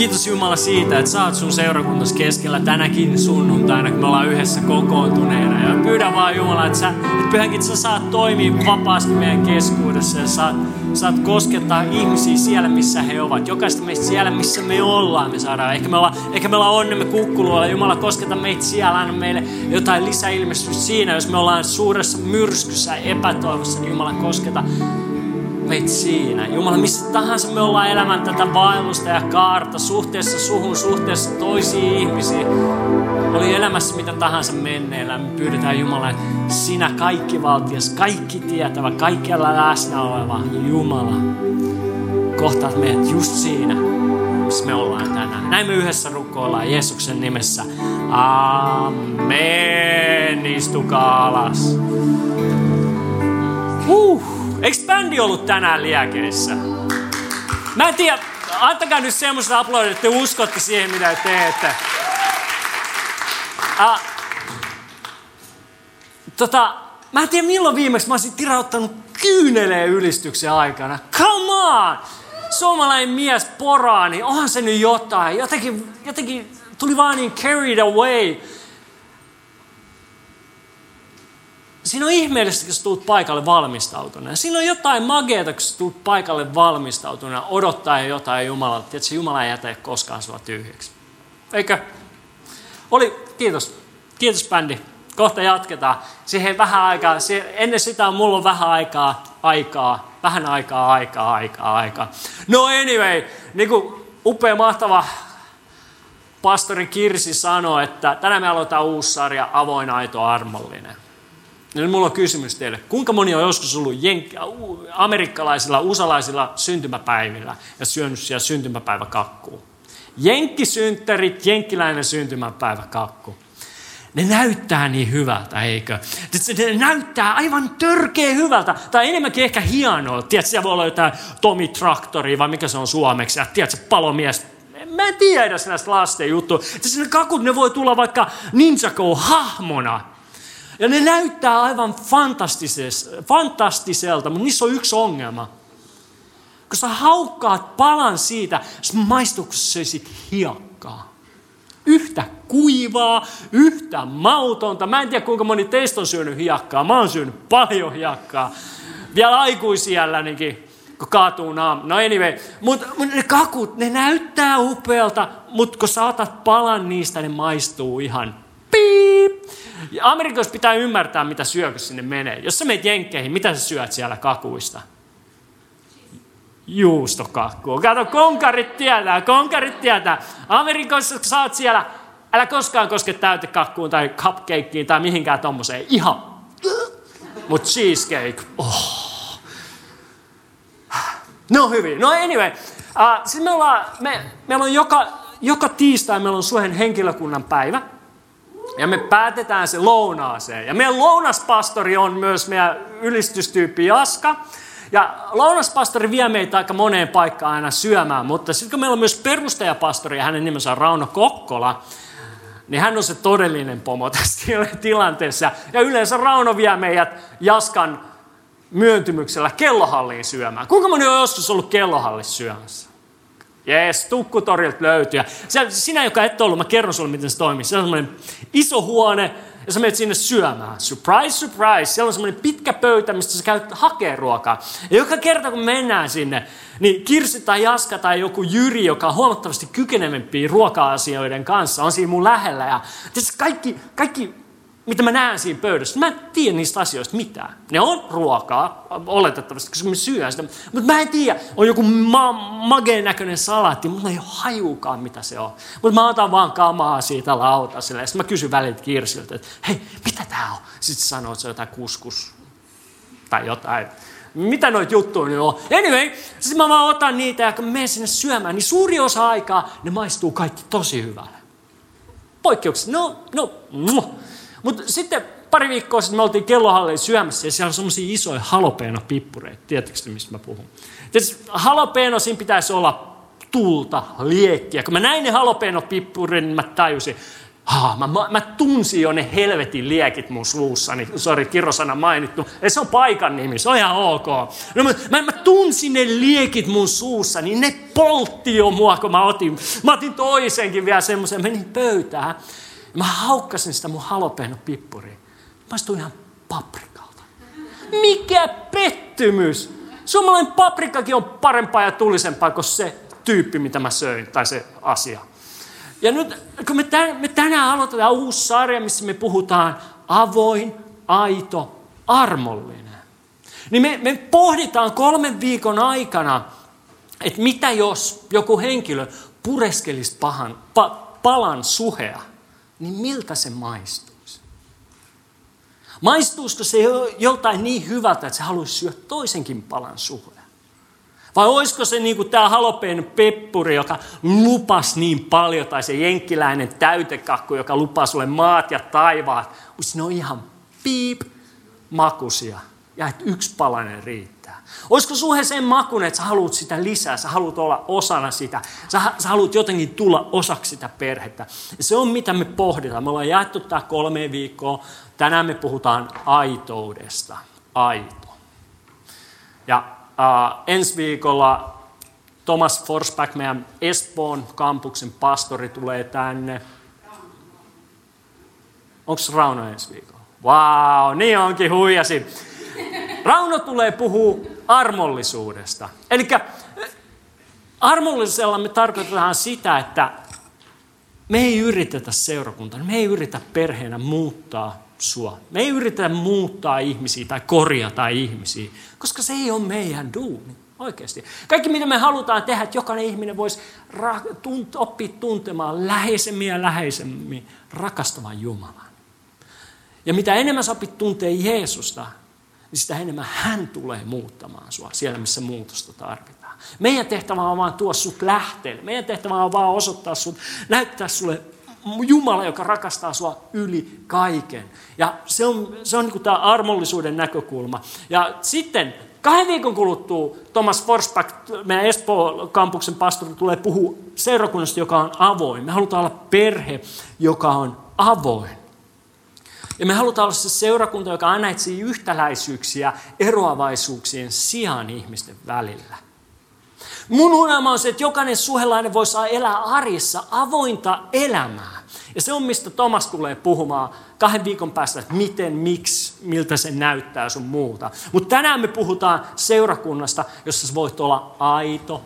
Kiitos Jumala siitä, että saat sun seurakuntas keskellä tänäkin sunnuntaina, kun me ollaan yhdessä kokoontuneena. Ja pyydän vaan Jumala, että, sä, että pyhänkin sä saat toimia vapaasti meidän keskuudessa ja saat, saat koskettaa ihmisiä siellä, missä he ovat. Jokaista meistä siellä, missä me ollaan, me saadaan. Ehkä me ollaan, ehkä me ollaan onnemme kukkuluolla. Jumala, kosketa meitä siellä, anna meille jotain lisäilmestystä siinä. Jos me ollaan suuressa myrskyssä, epätoivossa, niin Jumala, kosketa meitä siinä. Jumala, missä tahansa me ollaan elämän tätä vaellusta ja kaarta suhteessa suhun, suhteessa toisiin ihmisiin. Oli elämässä mitä tahansa menneellä. Me pyydetään Jumala, sinä kaikki valtias, kaikki tietävä, kaikkialla läsnä oleva Jumala. Kohtaat meidät just siinä, missä me ollaan tänään. Näin me yhdessä rukoillaan Jeesuksen nimessä. Amen. Istukaa alas. Huh. Eikö bändi ollut tänään liekeissä? Mä en tiedä, antakaa nyt semmoista aplodit, että te uskotte siihen, mitä te teette. Uh, tota, mä en tiedä milloin viimeksi mä olisin tirauttanut kyyneleen ylistyksen aikana. Come on! Suomalainen mies poraa, niin onhan se nyt jotain. Jotenkin, jotenkin tuli vaan niin carried away. Siinä on ihmeellistä, kun tulet paikalle valmistautuneena. Siinä on jotain mageeta, kun tulet paikalle valmistautuneena, odottaa jotain Jumalalta. Tiedätkö, Jumala ei jätä koskaan sua tyhjäksi. Eikö? Oli, kiitos. Kiitos bändi. Kohta jatketaan. Siihen vähän aikaa, ennen sitä mulla on vähän aikaa, aikaa, vähän aikaa, aikaa, aikaa, aikaa. No anyway, niin kuin upea, mahtava pastori Kirsi sanoi, että tänään me aloitetaan uusi sarja Avoin, aito, armollinen. Nyt mulla on kysymys teille. Kuinka moni on joskus ollut jenk- amerikkalaisilla, usalaisilla syntymäpäivillä ja syönyt siellä syntymäpäiväkakkuu? Jenkkisynttärit, jenkkiläinen syntymäpäiväkakku. Ne näyttää niin hyvältä, eikö? Ne näyttää aivan törkeä hyvältä. Tai enemmänkin ehkä hienoa. Tiedätkö, siellä voi olla jotain Tomi Traktori, vai mikä se on suomeksi. Ja tiedätkö, palomies. Mä en tiedä näistä lasten juttuja. Ne kakut, ne voi tulla vaikka Ninja hahmona ja ne näyttää aivan fantastiselta, mutta niissä on yksi ongelma. Kun sä haukkaat palan siitä, sä maistuu, kun sä söisit hiekkaa. Yhtä kuivaa, yhtä mautonta. Mä en tiedä, kuinka moni teistä on syönyt hiekkaa. Mä oon syönyt paljon hiekkaa. Vielä aikuisiällänikin, kun kaatuu naam. No anyway, mutta mut ne kakut, ne näyttää upealta, mutta kun sä otat palan niistä, ne maistuu ihan piip. Ja Amerikassa pitää ymmärtää, mitä syökö sinne menee. Jos sä meet jenkkeihin, mitä sä syöt siellä kakuista? Juustokakkua. Kato, konkarit tietää, konkarit tietää. Sä oot siellä, älä koskaan koske täytekakkuun tai cupcakeen tai mihinkään tommoseen. Ihan. Mut cheesecake, oh. No hyvin. No anyway. Uh, siis me ollaan, me, meillä on joka, joka tiistai meillä on Suhen henkilökunnan päivä. Ja me päätetään se lounaaseen. Ja meidän lounaspastori on myös meidän ylistystyyppi Jaska. Ja lounaspastori vie meitä aika moneen paikkaan aina syömään, mutta sitten kun meillä on myös perustajapastori ja hänen nimensä on Rauno Kokkola, niin hän on se todellinen pomo tässä tilanteessa. Ja yleensä Rauno vie meidät Jaskan myöntymyksellä kellohalliin syömään. Kuinka moni on joskus ollut kellohallissa syömässä? Jees, tukkutorilta löytyy. Ja sinä, joka et ollut, mä kerron sulle, miten se toimii. Se on semmoinen iso huone, ja sä menet sinne syömään. Surprise, surprise. Siellä on semmoinen pitkä pöytä, mistä sä käyt hakee ruokaa. Ja joka kerta, kun mennään sinne, niin Kirsi tai Jaska tai joku Jyri, joka on huomattavasti kykenevämpi ruoka-asioiden kanssa, on siinä mun lähellä. Ja kaikki, kaikki mitä mä näen siinä pöydässä. Mä en tiedä niistä asioista mitään. Ne on ruokaa, oletettavasti, koska mä syön sitä. Mutta mä en tiedä, on joku ma- mageen näköinen salaatti, mutta ei ole hajukaan, mitä se on. Mutta mä otan vaan kamaa siitä lautaselle. Sitten mä kysyn välillä Kirsiltä, että hei, mitä tää on? Sitten sanoo, että se on jotain kuskus tai jotain. mitä noita juttuja nyt on. Anyway, sitten mä vaan otan niitä ja kun menen sinne syömään, niin suuri osa aikaa ne maistuu kaikki tosi hyvälle. Poikkeuksia, no, no, mutta sitten pari viikkoa sitten me oltiin kellohallein syömässä ja siellä on semmoisia isoja halopeeno-pippureita. Tiedättekö mistä mä puhun? Tietysti halopeeno, siinä pitäisi olla tulta, liekkiä. Kun mä näin ne halopeeno-pippurin, niin mä tajusin, Ha, mä, mä, mä tunsin jo ne helvetin liekit mun suussani. Sori, kirosana mainittu. Ei, se on paikan nimi, se on ihan ok. No, mä, mä, mä tunsin ne liekit mun suussani. Ne poltti jo mua, kun mä otin. Mä otin toisenkin vielä semmoisen. Menin pöytään. Mä haukkasin sitä mun halopeeno-pippuriin. Maistuu ihan paprikalta. Mikä pettymys! Suomalainen paprikakin on parempaa ja tulisempaa kuin se tyyppi, mitä mä söin, tai se asia. Ja nyt, kun me, tän, me tänään aloitetaan uusi sarja, missä me puhutaan avoin, aito, armollinen. Niin me, me pohditaan kolmen viikon aikana, että mitä jos joku henkilö pureskelisi pahan, pa, palan suhea, niin miltä se maistuisi? Maistuisiko se joltain niin hyvältä, että se haluaisi syödä toisenkin palan suhea? Vai olisiko se niin kuin tämä halopeen peppuri, joka lupas niin paljon, tai se jenkkiläinen täytekakku, joka lupaa sulle maat ja taivaat, mutta ne on ihan piip makusia, ja että yksi palanen riittää. Olisiko suhe sen makun, että sä haluat sitä lisää, sä haluat olla osana sitä, sä, sä haluat jotenkin tulla osaksi sitä perhettä. Ja se on mitä me pohditaan. Me ollaan jaettu tämä kolme viikkoa. Tänään me puhutaan aitoudesta. Aito. Ja Uh, ensi viikolla Thomas Forsback, meidän Espoon kampuksen pastori, tulee tänne. Onko Rauno ensi viikolla? Wow, niin onkin huijasi. Rauno tulee puhua armollisuudesta. Eli armollisella me tarkoitetaan sitä, että me ei yritetä seurakuntana, me ei yritä perheenä muuttaa sua. Me ei yritetä muuttaa ihmisiä tai korjata ihmisiä, koska se ei ole meidän duuni. Oikeasti. Kaikki, mitä me halutaan tehdä, että jokainen ihminen voisi ra- tunt- oppia tuntemaan läheisemmin ja läheisemmin rakastavan Jumalan. Ja mitä enemmän sä opit tuntee Jeesusta, niin sitä enemmän hän tulee muuttamaan sua siellä, missä muutosta tarvitaan. Meidän tehtävä on vaan tuoda sut lähteelle. Meidän tehtävä on vaan osoittaa sut, näyttää sulle Jumala, joka rakastaa sua yli kaiken. Ja se on, se on niin tämä armollisuuden näkökulma. Ja sitten kahden viikon kuluttua Thomas Forsback, meidän Espoo-kampuksen pastori, tulee puhua seurakunnasta, joka on avoin. Me halutaan olla perhe, joka on avoin. Ja me halutaan olla se seurakunta, joka aina etsii yhtäläisyyksiä eroavaisuuksien sijaan ihmisten välillä. Mun unelma on se, että jokainen suhelainen voisi elää arjessa avointa elämää. Ja se on, mistä Thomas tulee puhumaan kahden viikon päästä, että miten, miksi, miltä se näyttää sun muuta. Mutta tänään me puhutaan seurakunnasta, jossa sä voit olla aito,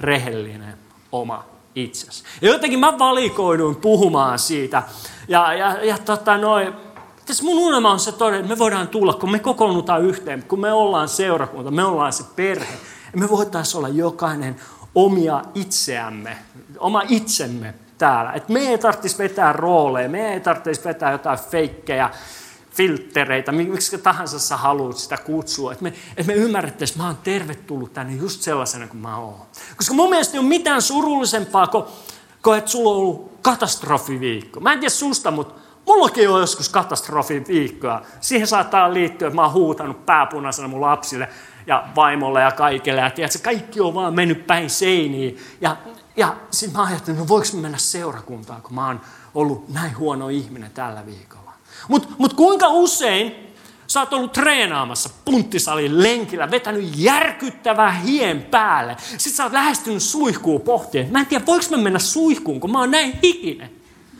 rehellinen, oma itsesi. Ja jotenkin mä valikoiduin puhumaan siitä. Ja, ja, ja tota noin, tässä mun unelma on se todella, että me voidaan tulla, kun me kokoonnutaan yhteen, kun me ollaan seurakunta, me ollaan se perhe, me voitaisiin olla jokainen omia itseämme, oma itsemme täällä. Et me ei tarvitsisi vetää rooleja, me ei tarvitsisi vetää jotain feikkejä, filttereitä, miksi tahansa sä haluat sitä kutsua. Että me, et me ymmärrettäisiin, että mä oon tervetullut tänne just sellaisena kuin mä oon. Koska mun mielestä ei ole mitään surullisempaa kuin, kuin että sulla on ollut katastrofiviikko. Mä en tiedä susta, mutta mullakin on joskus katastrofiviikkoa. Siihen saattaa liittyä, että mä oon huutanut pääpunaisena mun lapsille – ja vaimolle ja kaikille. Ja tiedätkö, kaikki on vaan mennyt päin seiniin. Ja, ja sitten mä ajattelin, no voiko mennä seurakuntaan, kun mä oon ollut näin huono ihminen tällä viikolla. Mutta mut kuinka usein sä oot ollut treenaamassa punttisalin lenkillä, vetänyt järkyttävää hien päälle. Sitten sä oot lähestynyt suihkuun pohtien. Mä en tiedä, voiko mä mennä suihkuun, kun mä oon näin hikinen.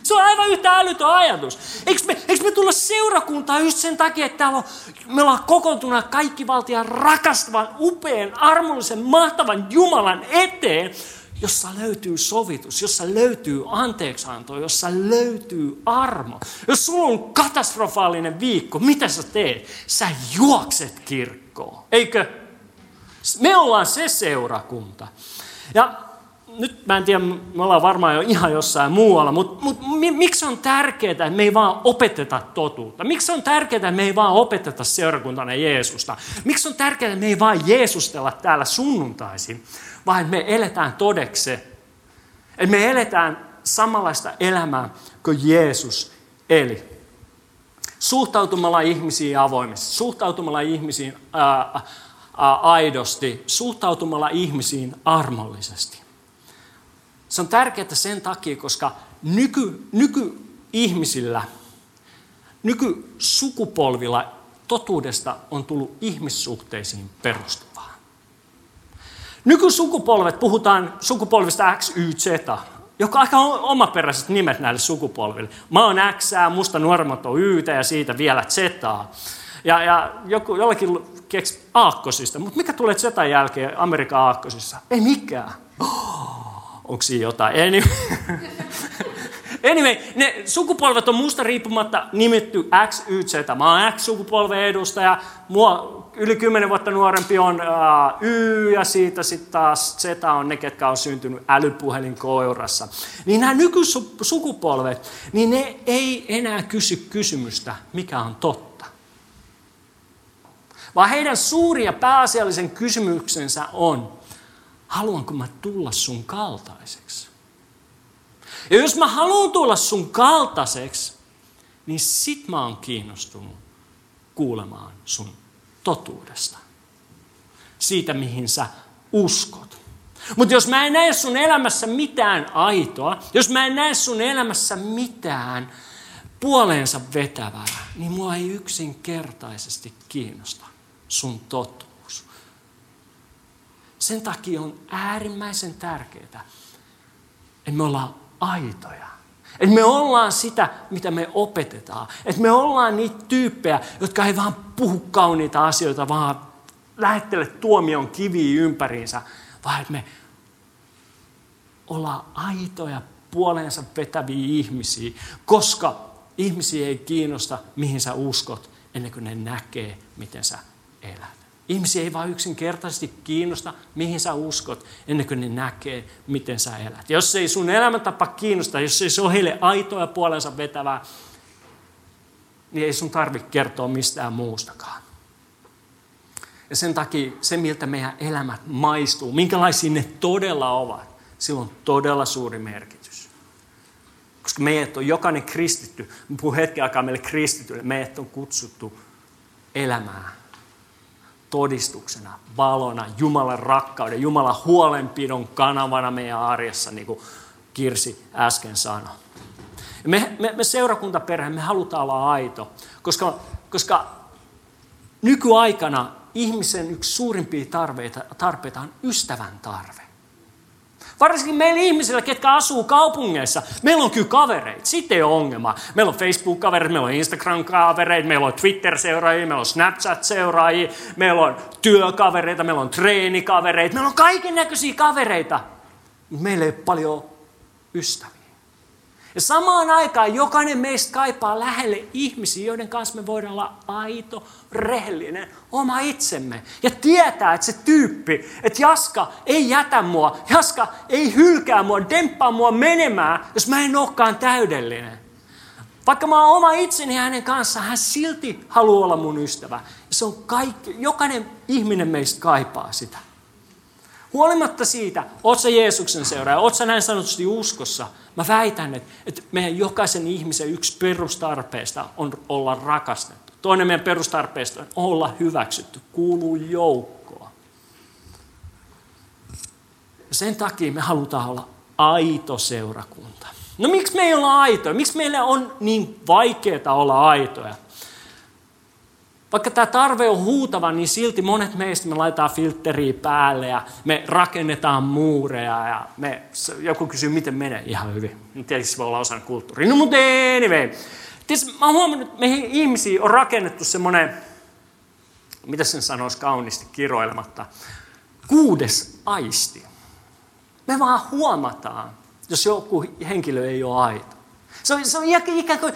Se on aivan yhtä älytön ajatus. Eikö me, eikö me tulla seurakuntaan just sen takia, että täällä on, me ollaan kokoontuna kaikki valtian rakastavan, upean, armollisen, mahtavan Jumalan eteen, jossa löytyy sovitus, jossa löytyy anteeksianto, jossa löytyy armo. Jos sulla on katastrofaalinen viikko, mitä sä teet? Sä juokset kirkkoon, eikö? Me ollaan se seurakunta. Ja nyt mä en tiedä, me ollaan varmaan jo ihan jossain muualla, mutta, mutta miksi on tärkeää, että me ei vaan opeteta totuutta? Miksi on tärkeää, että me ei vaan opeteta seurakuntana Jeesusta? Miksi on tärkeää, että me ei vaan Jeesustella täällä sunnuntaisin, vaan että me eletään todekse? Että me eletään samanlaista elämää kuin Jeesus eli. Suhtautumalla ihmisiin avoimesti, suhtautumalla ihmisiin ää, ää, aidosti, suhtautumalla ihmisiin armollisesti. Se on tärkeää sen takia, koska nyky, nykyihmisillä, nykysukupolvilla totuudesta on tullut ihmissuhteisiin perustuvaa. Nykysukupolvet, puhutaan sukupolvista X, Y, Z, joka on aika omaperäiset nimet näille sukupolville. Mä oon X, musta nuoremmat on Y ja siitä vielä Z. Ja, ja joku, jollakin keks aakkosista, mutta mikä tulee Z jälkeen Amerikan aakkosissa? Ei mikään. Oh onko siinä jotain? Anyway. anyway, ne sukupolvet on musta riippumatta nimetty X, Y, Z. Mä oon X-sukupolven edustaja, mua yli 10 vuotta nuorempi on Y ja siitä sitten taas Z on ne, ketkä on syntynyt älypuhelin kourassa. Niin nämä nykysukupolvet, niin ne ei enää kysy kysymystä, mikä on totta. Vaan heidän suuri ja pääasiallisen kysymyksensä on, haluanko mä tulla sun kaltaiseksi? Ja jos mä haluan tulla sun kaltaiseksi, niin sit mä oon kiinnostunut kuulemaan sun totuudesta. Siitä, mihin sä uskot. Mutta jos mä en näe sun elämässä mitään aitoa, jos mä en näe sun elämässä mitään puoleensa vetävää, niin mua ei yksinkertaisesti kiinnosta sun totuus. Sen takia on äärimmäisen tärkeää, että me ollaan aitoja. Että me ollaan sitä, mitä me opetetaan. Että me ollaan niitä tyyppejä, jotka ei vaan puhu kauniita asioita, vaan lähettele tuomion kiviä ympäriinsä, vaan että me ollaan aitoja puoleensa vetäviä ihmisiä, koska ihmisiä ei kiinnosta, mihin sä uskot, ennen kuin ne näkee, miten sä elät. Ihmisiä ei vain yksinkertaisesti kiinnosta, mihin sä uskot, ennen kuin ne näkee, miten sä elät. Jos ei sun elämäntapa kiinnosta, jos ei se ole heille aitoa puolensa vetävää, niin ei sun tarvitse kertoa mistään muustakaan. Ja sen takia se, miltä meidän elämät maistuu, minkälaisia ne todella ovat, sillä on todella suuri merkitys. Koska meidät on jokainen kristitty, puhun hetken aikaa meille kristityille, meidät on kutsuttu elämään todistuksena, valona, Jumalan rakkauden, Jumalan huolenpidon kanavana meidän arjessa, niin kuin Kirsi äsken sanoi. Me, me, me seurakuntaperhe, me halutaan olla aito, koska, koska nykyaikana ihmisen yksi suurimpia tarpeita, tarpeita on ystävän tarve. Varsinkin meillä ihmisillä, ketkä asuu kaupungeissa, meillä on kyllä kavereita, sitten ei ole ongelma. Meillä on Facebook-kavereita, meillä on Instagram-kavereita, meillä on Twitter-seuraajia, meillä on Snapchat-seuraajia, meillä on työkavereita, meillä on treenikavereita, meillä on kaiken näköisiä kavereita. Meillä ei ole paljon ystäviä. Ja samaan aikaan jokainen meistä kaipaa lähelle ihmisiä, joiden kanssa me voidaan olla aito, rehellinen, oma itsemme. Ja tietää, että se tyyppi, että Jaska ei jätä mua, Jaska ei hylkää mua, demppaa mua menemään, jos mä en olekaan täydellinen. Vaikka mä oon oma itseni hänen kanssaan, hän silti haluaa olla mun ystävä. Ja se on kaikki, jokainen ihminen meistä kaipaa sitä. Huolimatta siitä, oot sä Jeesuksen seuraaja, oot sä näin sanotusti uskossa, mä väitän, että, että meidän jokaisen ihmisen yksi perustarpeesta on olla rakastettu. Toinen meidän perustarpeesta on olla hyväksytty, kuuluu joukkoon. Ja sen takia me halutaan olla aito seurakunta. No miksi me ei olla aitoja? Miksi meillä on niin vaikeaa olla aitoja? Vaikka tämä tarve on huutava, niin silti monet meistä me laitetaan filtteriä päälle ja me rakennetaan muureja ja me, joku kysyy, miten menee ihan hyvin. Tietysti voi olla osa kulttuuria. No mutta anyway. Tietysti mä oon huomannut, että meihin ihmisiä on rakennettu semmoinen, mitä sen sanoisi kauniisti kiroilematta, kuudes aisti. Me vaan huomataan, jos joku henkilö ei ole aito. Se on, se on ikään kuin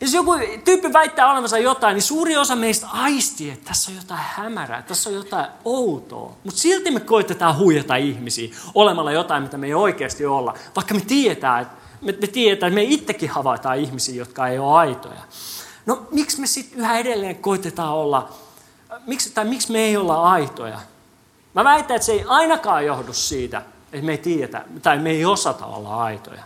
jos joku tyyppi väittää olevansa jotain, niin suuri osa meistä aistii, että tässä on jotain hämärää, tässä on jotain outoa. Mutta silti me koitetaan huijata ihmisiä olemalla jotain, mitä me ei oikeasti olla. Vaikka me tiedetään, että me, me tiedetään, että me itsekin havaitaan ihmisiä, jotka ei ole aitoja. No miksi me sitten yhä edelleen koitetaan olla, miksi, tai miksi me ei olla aitoja? Mä väitän, että se ei ainakaan johdu siitä, että me ei tiedetä tai me ei osata olla aitoja.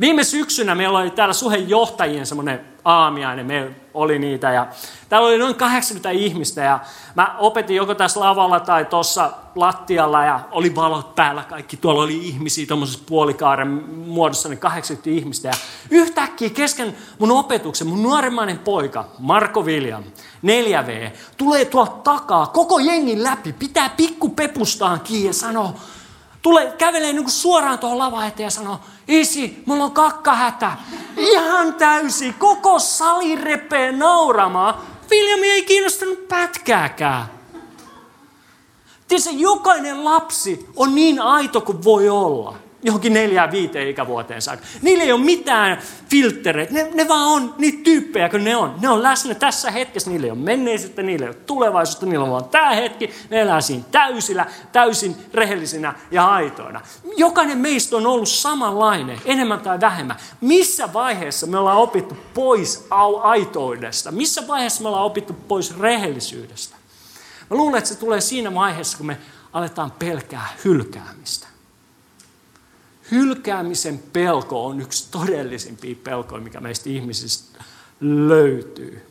Viime syksynä meillä oli täällä Suhen johtajien semmoinen aamiainen, me oli niitä ja täällä oli noin 80 ihmistä ja mä opetin joko tässä lavalla tai tuossa lattialla ja oli valot päällä kaikki. Tuolla oli ihmisiä tuommoisessa puolikaaren muodossa, niin 80 ihmistä ja yhtäkkiä kesken mun opetuksen mun nuoremmainen poika, Marko William, 4V, tulee tuolta takaa koko jengin läpi, pitää pikku pepustaan kiinni ja sanoo, tulee, kävelee niin kuin suoraan tuohon lava eteen ja sanoo, isi, mulla on kakkahätä. Ihan täysi, koko sali repee nauramaan. William ei kiinnostanut pätkääkään. Tiedätkö, jokainen lapsi on niin aito kuin voi olla johonkin neljään viiteen ikävuoteen saakka. Niillä ei ole mitään filtreitä, ne, ne vaan on niitä tyyppejä kuin ne on. Ne on läsnä tässä hetkessä, niillä ei ole menneisyyttä, niillä ei ole tulevaisuutta, niillä on vaan tämä hetki, ne elää siinä täysillä, täysin rehellisinä ja aitoina. Jokainen meistä on ollut samanlainen, enemmän tai vähemmän. Missä vaiheessa me ollaan opittu pois aitoudesta? Missä vaiheessa me ollaan opittu pois rehellisyydestä? Mä luulen, että se tulee siinä vaiheessa, kun me aletaan pelkää hylkäämistä. Hylkäämisen pelko on yksi todellisimpia pelkoja, mikä meistä ihmisistä löytyy.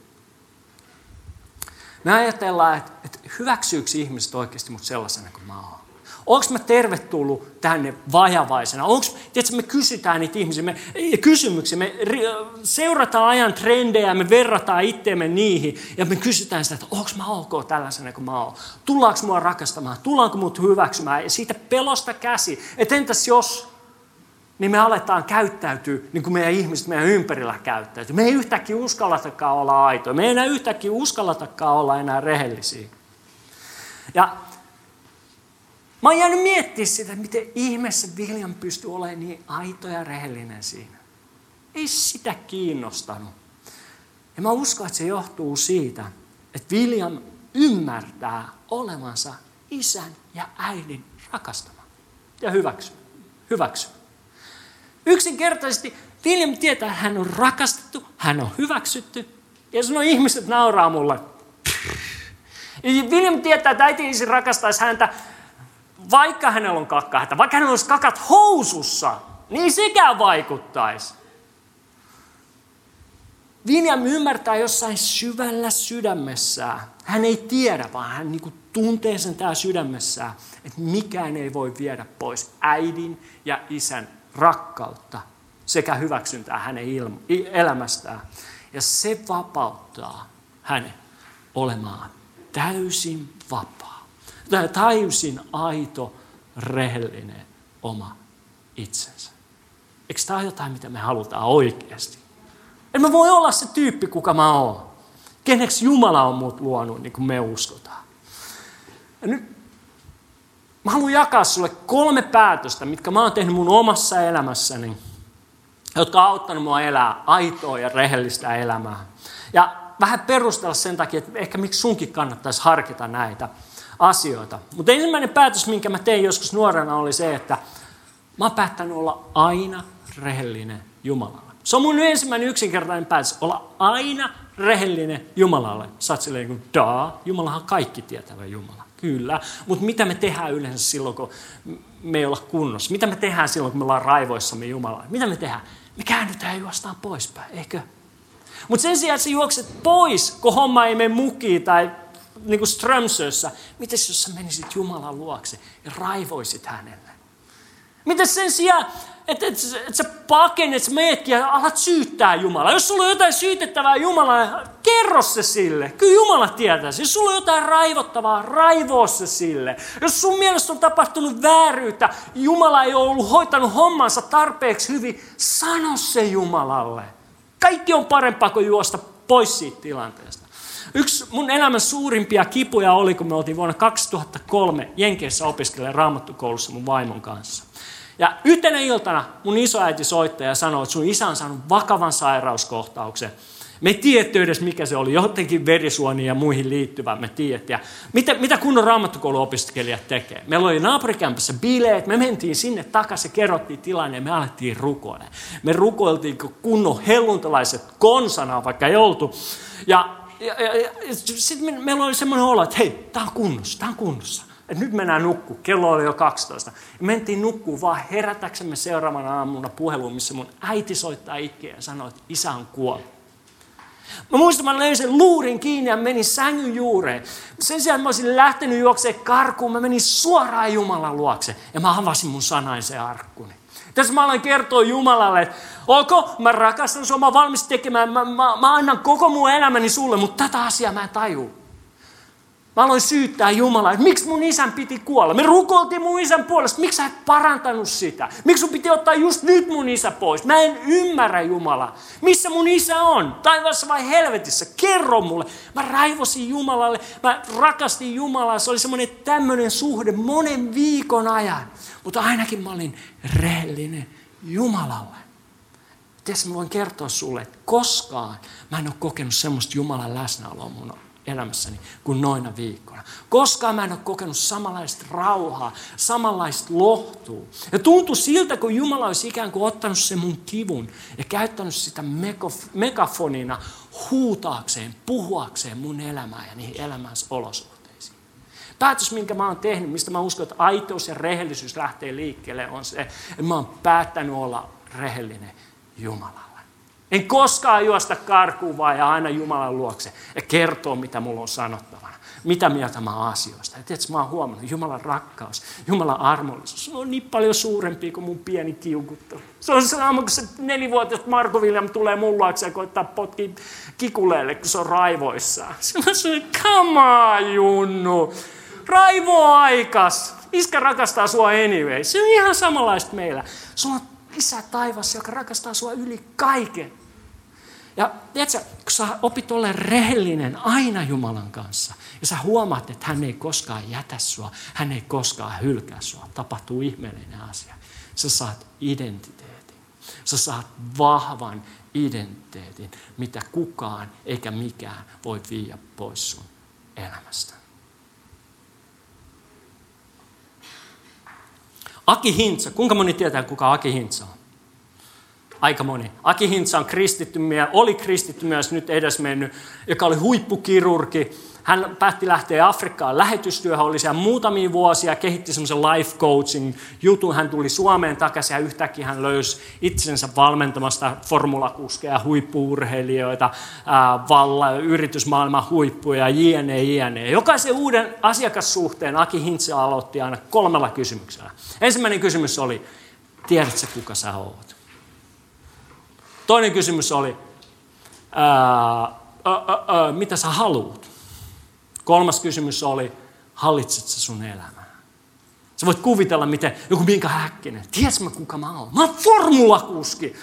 Me ajatellaan, että, että hyväksyykö ihmiset oikeasti mut sellaisena kuin mä oon. Onko mä tervetullut tänne vajavaisena? Onko, tiedätkö, me kysytään niitä ihmisiä, me, kysymyksiä, me seurataan ajan trendejä, me verrataan itteemme niihin ja me kysytään sitä, että onko mä ok tällaisena kuin mä oon? Tullaanko mua rakastamaan? Tullaanko mut hyväksymään? Ja siitä pelosta käsi, että entäs jos niin me aletaan käyttäytyä niin kuin meidän ihmiset meidän ympärillä käyttäytyy. Me ei yhtäkkiä uskallatakaan olla aitoja. Me ei enää yhtäkkiä uskallatakaan olla enää rehellisiä. Ja mä oon jäänyt miettimään sitä, miten ihmeessä William pystyy olemaan niin aito ja rehellinen siinä. Ei sitä kiinnostanut. Ja mä uskon, että se johtuu siitä, että William ymmärtää olevansa isän ja äidin rakastama ja hyväksy. hyväksy. Yksinkertaisesti William tietää, että hän on rakastettu, hän on hyväksytty. Ja sanoo, ihmiset nauraa mulle. Ja William tietää, että äiti isi rakastaisi häntä, vaikka hänellä on kakkahätä, vaikka hänellä olisi kakat housussa, niin sekään vaikuttaisi. William ymmärtää jossain syvällä sydämessään. Hän ei tiedä, vaan hän niin tuntee sen tää sydämessään, että mikään ei voi viedä pois äidin ja isän rakkautta sekä hyväksyntää hänen elämästään. Ja se vapauttaa hänen olemaan täysin vapaa. Täysin aito, rehellinen oma itsensä. Eikö tämä ole jotain, mitä me halutaan oikeasti? En mä voi olla se tyyppi, kuka mä oon. Keneksi Jumala on mut luonut, niin kuin me uskotaan. Ja nyt Mä haluan jakaa sulle kolme päätöstä, mitkä mä oon tehnyt mun omassa elämässäni, jotka on auttanut mua elää aitoa ja rehellistä elämää. Ja vähän perustella sen takia, että ehkä miksi sunkin kannattaisi harkita näitä asioita. Mutta ensimmäinen päätös, minkä mä tein joskus nuorena, oli se, että mä oon päättänyt olla aina rehellinen Jumalalle. Se on mun ensimmäinen yksinkertainen päätös, olla aina rehellinen Jumalalle. Sä oot silleen niin kuin, daa, Jumalahan kaikki tietävä Jumala. Kyllä, mutta mitä me tehdään yleensä silloin, kun me ei olla kunnossa? Mitä me tehdään silloin, kun me ollaan raivoissamme Jumalaa? Mitä me tehdään? Me käännytään ja juostaan poispäin, eikö? Mutta sen sijaan, että sä juokset pois, kun homma ei mene mukiin tai niin kuin Strömsössä, miten jos sä menisit Jumalan luokse ja raivoisit hänelle? Miten sen sijaan, että et, et sä pakenet, sä meetkin ja alat syyttää Jumalaa. Jos sulla on jotain syytettävää Jumalaa, kerro se sille. Kyllä Jumala tietää se. Jos sulla on jotain raivottavaa, raivoo se sille. Jos sun mielestä on tapahtunut vääryyttä, Jumala ei ole ollut hoitanut hommansa tarpeeksi hyvin, sano se Jumalalle. Kaikki on parempaa kuin juosta pois siitä tilanteesta. Yksi mun elämän suurimpia kipuja oli, kun me oltiin vuonna 2003 Jenkeissä opiskelemaan raamattukoulussa mun vaimon kanssa. Ja yhtenä iltana mun isoäiti soitti ja sanoi, että sun isä on saanut vakavan sairauskohtauksen. Me ei edes, mikä se oli. Jotenkin verisuoniin ja muihin liittyvää me tiedettiin. mitä, mitä kunnon raamattokouluopiskelijat tekee? Meillä oli naapurikämpässä bileet, me mentiin sinne takaisin, kerrottiin tilanne ja me alettiin rukoilla. Me rukoiltiin kunnon helluntalaiset konsana, vaikka ei oltu. Ja, ja, ja, ja sitten me, meillä oli semmoinen olo, että hei, tämä on kunnossa, tämä on kunnossa. Et nyt mennään nukku. Kello oli jo 12. Ja mentiin nukkuun vaan herätäksemme seuraavana aamuna puheluun, missä mun äiti soittaa ikkeä ja sanoi, että isä on kuollut. Mä muistan, mä löin sen luurin kiinni ja menin sängyn juureen. Sen sijaan, että mä olisin lähtenyt juokseen karkuun, mä menin suoraan Jumalan luokse. Ja mä avasin mun sanaisen arkkuni. Tässä mä aloin kertoa Jumalalle, että ok, mä rakastan sua, mä valmis tekemään, mä, mä, mä annan koko mun elämäni sulle, mutta tätä asiaa mä en tajua. Mä aloin syyttää Jumalaa, että miksi mun isän piti kuolla. Me rukoiltiin mun isän puolesta, miksi sä et parantanut sitä? Miksi sun piti ottaa just nyt mun isä pois? Mä en ymmärrä Jumala. Missä mun isä on? Taivaassa vai helvetissä? Kerro mulle. Mä raivosin Jumalalle, mä rakastin Jumalaa. Se oli semmoinen tämmöinen suhde monen viikon ajan. Mutta ainakin mä olin rehellinen Jumalalle. Tiedätkö, mä voin kertoa sulle, että koskaan mä en ole kokenut semmoista Jumalan läsnäoloa mun elämässäni kuin noina viikkoina. Koskaan mä en ole kokenut samanlaista rauhaa, samanlaista lohtua. Ja tuntui siltä, kun Jumala olisi ikään kuin ottanut sen mun kivun ja käyttänyt sitä megafonina huutaakseen, puhuakseen mun elämää ja niihin elämänsä olosuhteisiin. Päätös, minkä mä oon tehnyt, mistä mä uskon, että aitous ja rehellisyys lähtee liikkeelle, on se, että mä oon päättänyt olla rehellinen Jumala. En koskaan juosta karkuun vaan ja aina Jumalan luokse ja kertoa, mitä mulla on sanottavana. Mitä mieltä mä oon asioista. Ja tiedätkö, mä oon huomannut, Jumalan rakkaus, Jumalan armollisuus, se on niin paljon suurempi kuin mun pieni kiukuttelu. Se on sama, kun se nelivuotias Marko William tulee mun luokse ja koittaa potkia kikuleelle, kun se on raivoissaan. Se on se, come on, Junnu. Raivo aikas. Iskä rakastaa sua anyway. Se on ihan samanlaista meillä. Sulla on isä taivas, joka rakastaa sua yli kaiken. Ja tiedätkö, kun sä opit olla rehellinen aina Jumalan kanssa, ja sä huomaat, että hän ei koskaan jätä sua, hän ei koskaan hylkää sua, tapahtuu ihmeellinen asia. Sä saat identiteetin. Sä saat vahvan identiteetin, mitä kukaan eikä mikään voi viiä pois sun elämästä. Aki Hintsa. Kuinka moni tietää, kuka Aki Hintsa on? Aika moni. Aki Hintsa on kristitty, oli kristitty myös nyt edesmennyt, joka oli huippukirurgi hän päätti lähteä Afrikkaan lähetystyöhön, oli siellä muutamia vuosia, kehitti semmoisen life coaching jutun. Hän tuli Suomeen takaisin ja yhtäkkiä hän löysi itsensä valmentamasta formulakuskeja, huippuurheilijoita, valla, yritysmaailman huippuja, jne, jne. Jokaisen uuden asiakassuhteen Aki Hintse aloitti aina kolmella kysymyksellä. Ensimmäinen kysymys oli, tiedätkö kuka sä oot? Toinen kysymys oli, ää, ää, ää, mitä sä haluat? Kolmas kysymys oli, hallitset sä sun elämää? Sä voit kuvitella, miten joku Minka Häkkinen, tiedätkö mä kuka mä oon? Mä oon formulakuski.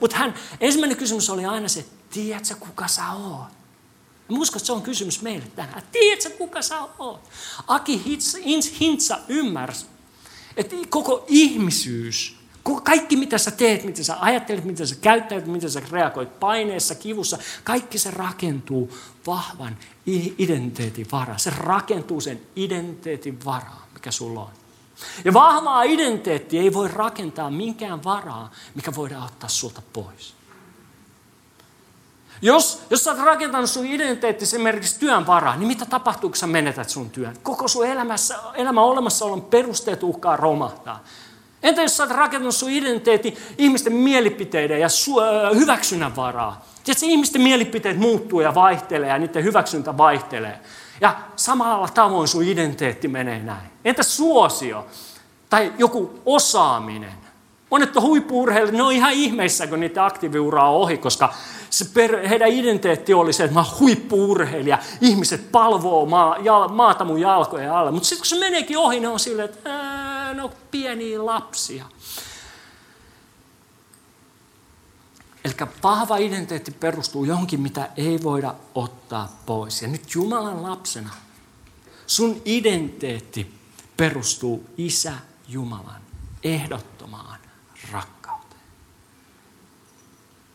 Mutta hän, ensimmäinen kysymys oli aina se, tiedätkö kuka sä oot? Mä uskon, että se on kysymys meille tänään. Tiedätkö kuka sä oot? Aki Hintsa ymmärsi, että koko ihmisyys kaikki mitä sä teet, mitä sä ajattelet, mitä sä käyttäyt, mitä sä reagoit paineessa, kivussa, kaikki se rakentuu vahvan identiteetin varaan. Se rakentuu sen identiteetin varaan, mikä sulla on. Ja vahvaa identiteettiä ei voi rakentaa minkään varaa, mikä voidaan ottaa sulta pois. Jos, jos sä oot rakentanut sun identiteetti esimerkiksi työn varaa, niin mitä tapahtuu, kun sä menetät sun työn? Koko sun elämässä, elämän olemassaolon perusteet uhkaa romahtaa. Entä jos sä oot rakentanut sun identiteetti ihmisten mielipiteiden ja su- äh, hyväksynnän varaa? Tiedätkö, ihmisten mielipiteet muuttuu ja vaihtelee ja niiden hyväksyntä vaihtelee. Ja samalla tavoin sun identiteetti menee näin. Entä suosio tai joku osaaminen? Monet huippuurheilijat, ne on ihan ihmeissä, kun niiden aktiiviura on ohi, koska se per, heidän identiteetti oli se, että mä oon huippuurheilija, ihmiset palvoo maa, jal, maata mun jalkojen alle. Mutta sitten kun se meneekin ohi, ne on silleen, että ää, on pieniä lapsia. Eli vahva identiteetti perustuu johonkin, mitä ei voida ottaa pois. Ja nyt Jumalan lapsena sun identiteetti perustuu Isä Jumalan ehdottomaan rakkauteen.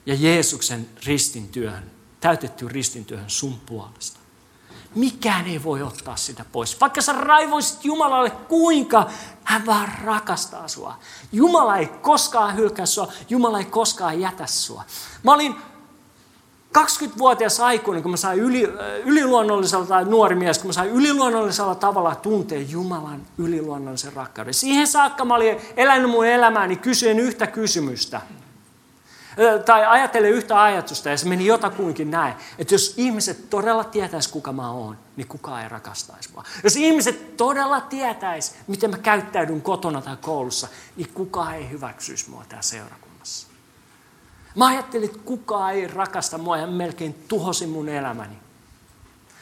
Ja Jeesuksen ristin työhön täytetty ristintyöhön sun puolesta. Mikään ei voi ottaa sitä pois. Vaikka sä raivoisit Jumalalle kuinka, hän vaan rakastaa sua. Jumala ei koskaan hylkää sua, Jumala ei koskaan jätä sua. Mä olin 20-vuotias aikuinen, kun mä sain yli, yliluonnollisella, tai nuori mies, kun mä sain yliluonnollisella tavalla tuntea Jumalan yliluonnollisen rakkauden. Siihen saakka mä olin elänyt mun elämääni kysyen yhtä kysymystä. Tai ajattelen yhtä ajatusta ja se meni jotakuinkin näin, että jos ihmiset todella tietäis kuka mä oon, niin kukaan ei rakastaisi mua. Jos ihmiset todella tietäis, miten mä käyttäydyn kotona tai koulussa, niin kukaan ei hyväksyisi mua tää seurakunnassa. Mä ajattelin, että kukaan ei rakasta mua ja melkein tuhosin mun elämäni.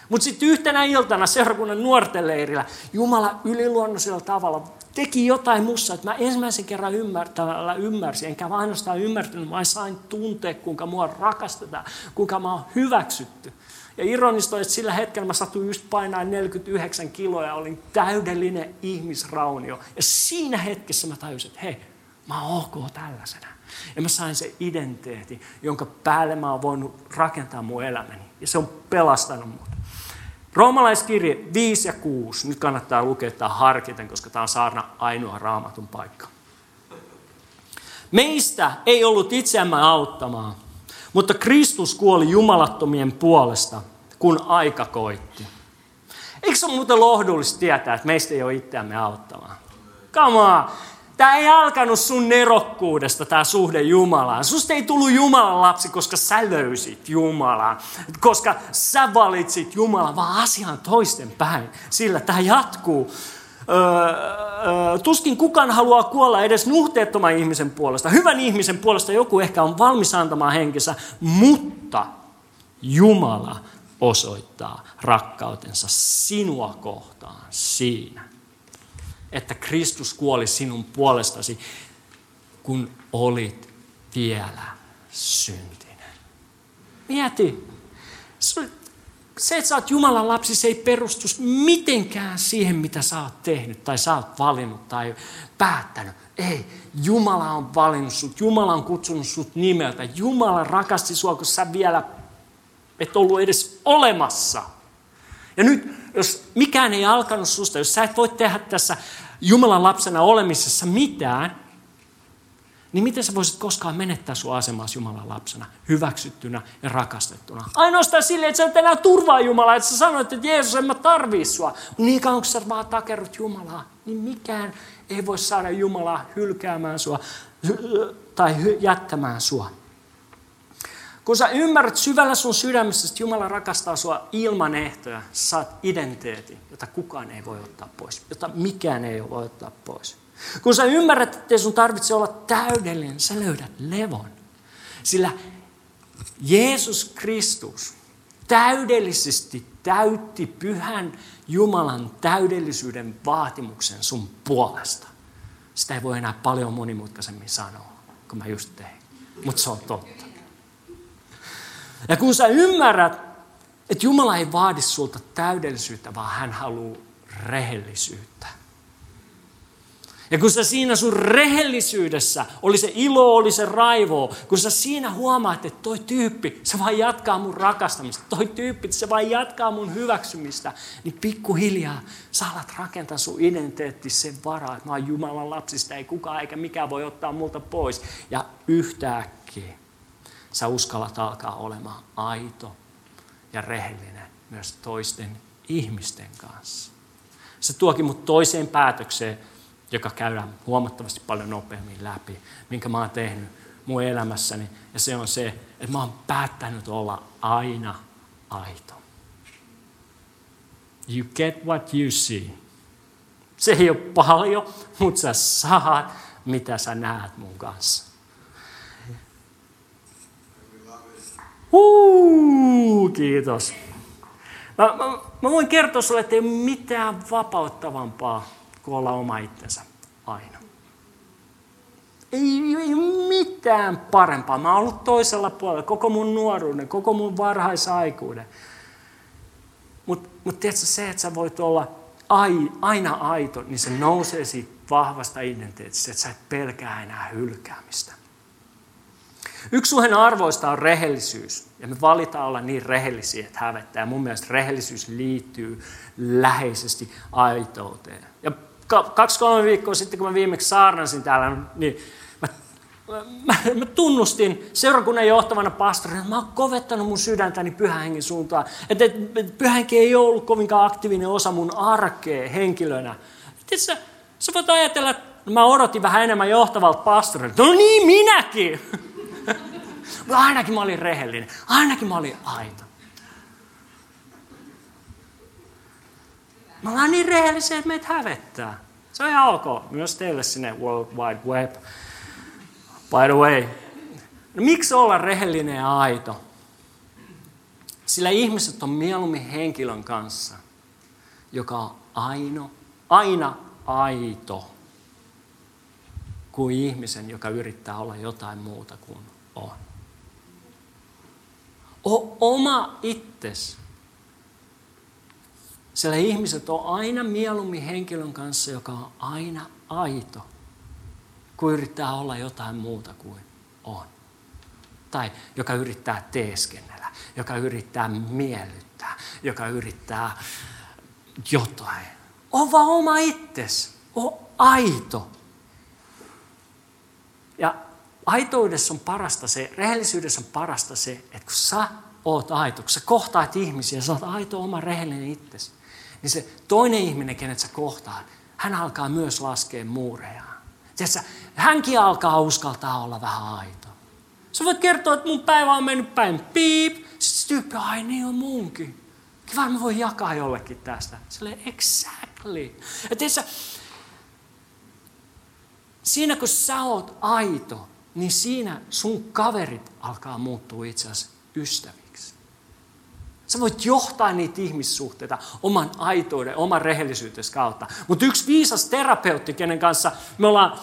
Mutta sitten yhtenä iltana seurakunnan nuorten leirillä Jumala yliluonnoisella tavalla teki jotain mussa, että mä ensimmäisen kerran ymmärtämällä ymmärsin, enkä vaan ainoastaan ymmärtänyt, vaan sain tuntea, kuinka mua rakastetaan, kuinka mä oon hyväksytty. Ja ironista on, että sillä hetkellä mä satuin just painaa 49 kiloa ja olin täydellinen ihmisraunio. Ja siinä hetkessä mä tajusin, että hei, mä oon ok tällaisena. Ja mä sain se identiteetin, jonka päälle mä oon voinut rakentaa mun elämäni. Ja se on pelastanut mut. Roomalaiskirje 5 ja 6. Nyt kannattaa lukea tämä harkiten, koska tämä on saarna ainoa raamatun paikka. Meistä ei ollut itseämme auttamaan, mutta Kristus kuoli jumalattomien puolesta, kun aika koitti. Eikö se ole muuten lohdullista tietää, että meistä ei ole itseämme auttamaan? On. Tämä ei alkanut sun nerokkuudesta, tämä suhde Jumalaan. Susta ei tullut Jumalan lapsi, koska sä löysit Jumalan. Koska sä valitsit Jumalan, vaan asian toisten päin. Sillä tämä jatkuu. Öö, öö, tuskin kukaan haluaa kuolla edes nuhteettoman ihmisen puolesta. Hyvän ihmisen puolesta joku ehkä on valmis antamaan henkensä, mutta Jumala osoittaa rakkautensa sinua kohtaan siinä että Kristus kuoli sinun puolestasi, kun olit vielä syntinen. Mieti, se, että sä oot Jumalan lapsi, se ei perustu mitenkään siihen, mitä sä oot tehnyt tai sä oot valinnut tai päättänyt. Ei, Jumala on valinnut sut, Jumala on kutsunut sut nimeltä. Jumala rakasti sua, kun sä vielä et ollut edes olemassa. Ja nyt jos mikään ei alkanut susta, jos sä et voi tehdä tässä Jumalan lapsena olemisessa mitään, niin miten sä voisit koskaan menettää sun asemaa Jumalan lapsena, hyväksyttynä ja rakastettuna? Ainoastaan silleen, että sä et enää turvaa Jumalaa, että sä sanoit, että Jeesus, en mä tarvii sua. Niin kauan kun sä vaan takerrut Jumalaa, niin mikään ei voi saada Jumalaa hylkäämään sua tai jättämään sua. Kun sä ymmärrät syvällä sun sydämessä, että Jumala rakastaa sua ilman ehtoja, saat identiteetin, jota kukaan ei voi ottaa pois, jota mikään ei voi ottaa pois. Kun sä ymmärrät, että sun tarvitse olla täydellinen, sä löydät levon. Sillä Jeesus Kristus täydellisesti täytti pyhän Jumalan täydellisyyden vaatimuksen sun puolesta. Sitä ei voi enää paljon monimutkaisemmin sanoa, kun mä just tein. Mutta se on totta. Ja kun sä ymmärrät, että Jumala ei vaadi sulta täydellisyyttä, vaan hän haluaa rehellisyyttä. Ja kun sä siinä sun rehellisyydessä, oli se ilo, oli se raivo, kun sä siinä huomaat, että toi tyyppi, se vaan jatkaa mun rakastamista, toi tyyppi, se vaan jatkaa mun hyväksymistä, niin pikkuhiljaa sä alat rakentaa sun identiteetti sen varaa, että mä oon Jumalan lapsista, ei kukaan eikä mikään voi ottaa multa pois. Ja yhtäkkiä sä uskallat alkaa olemaan aito ja rehellinen myös toisten ihmisten kanssa. Se tuokin mut toiseen päätökseen, joka käydään huomattavasti paljon nopeammin läpi, minkä mä oon tehnyt mun elämässäni. Ja se on se, että mä oon päättänyt olla aina aito. You get what you see. Se ei ole paljon, mutta sä saat, mitä sä näet mun kanssa. Huu, kiitos. Mä, mä, mä voin kertoa sulle, että ei ole mitään vapauttavampaa kuin olla oma itsensä aina. Ei, ei mitään parempaa. Mä oon ollut toisella puolella koko mun nuoruuden, koko mun varhaisaikuuden. Mutta mut tiedätkö se, että sä voit olla ai, aina aito, niin se nousee siitä vahvasta identiteetistä, että sä et pelkää enää hylkäämistä. Yksi suhen arvoista on rehellisyys. Ja me valitaan olla niin rehellisiä, että hävettää. Ja mun mielestä rehellisyys liittyy läheisesti aitouteen. Ja kaksi-kolme viikkoa sitten, kun mä viimeksi saarnasin täällä, niin mä, mä, mä tunnustin seurakunnan johtavana pastorina, että mä oon kovettanut mun sydäntäni pyhän hengen suuntaan. Että et, pyhä henki ei ollut kovinkaan aktiivinen osa mun arkea henkilönä. Et sä, sä voit ajatella, että mä odotin vähän enemmän johtavalta pastorilta. No niin, minäkin! Mutta ainakin mä olin rehellinen. Ainakin mä olin aito. Me ollaan niin rehellisiä, että meitä hävettää. Se on ihan ok. Myös teille sinne World Wide Web. By the way. No, miksi olla rehellinen ja aito? Sillä ihmiset on mieluummin henkilön kanssa, joka on aino, aina aito, kuin ihmisen, joka yrittää olla jotain muuta kuin on. O oma itses. Sillä ihmiset on aina mieluummin henkilön kanssa, joka on aina aito, kuin yrittää olla jotain muuta kuin on. Tai joka yrittää teeskennellä, joka yrittää miellyttää, joka yrittää jotain. On vaan oma itses. On aito. Ja aitoudessa on parasta se, rehellisyydessä on parasta se, että kun sä oot aito, kun sä kohtaat ihmisiä, sä oot aito oma rehellinen itsesi, niin se toinen ihminen, kenet sä kohtaat, hän alkaa myös laskea muurejaan. Tiedätkö, hänkin alkaa uskaltaa olla vähän aito. Sä voit kertoa, että mun päivä on mennyt päin piip. Sitten tyyppi, ai niin on munkin. Kiva, mä voin jakaa jollekin tästä. Silleen, exactly. Ja tiedätkö, siinä kun sä oot aito, niin siinä sun kaverit alkaa muuttua itse asiassa ystäviksi. Sä voit johtaa niitä ihmissuhteita oman aitouden, oman rehellisyytesi kautta. Mutta yksi viisas terapeutti, kenen kanssa me ollaan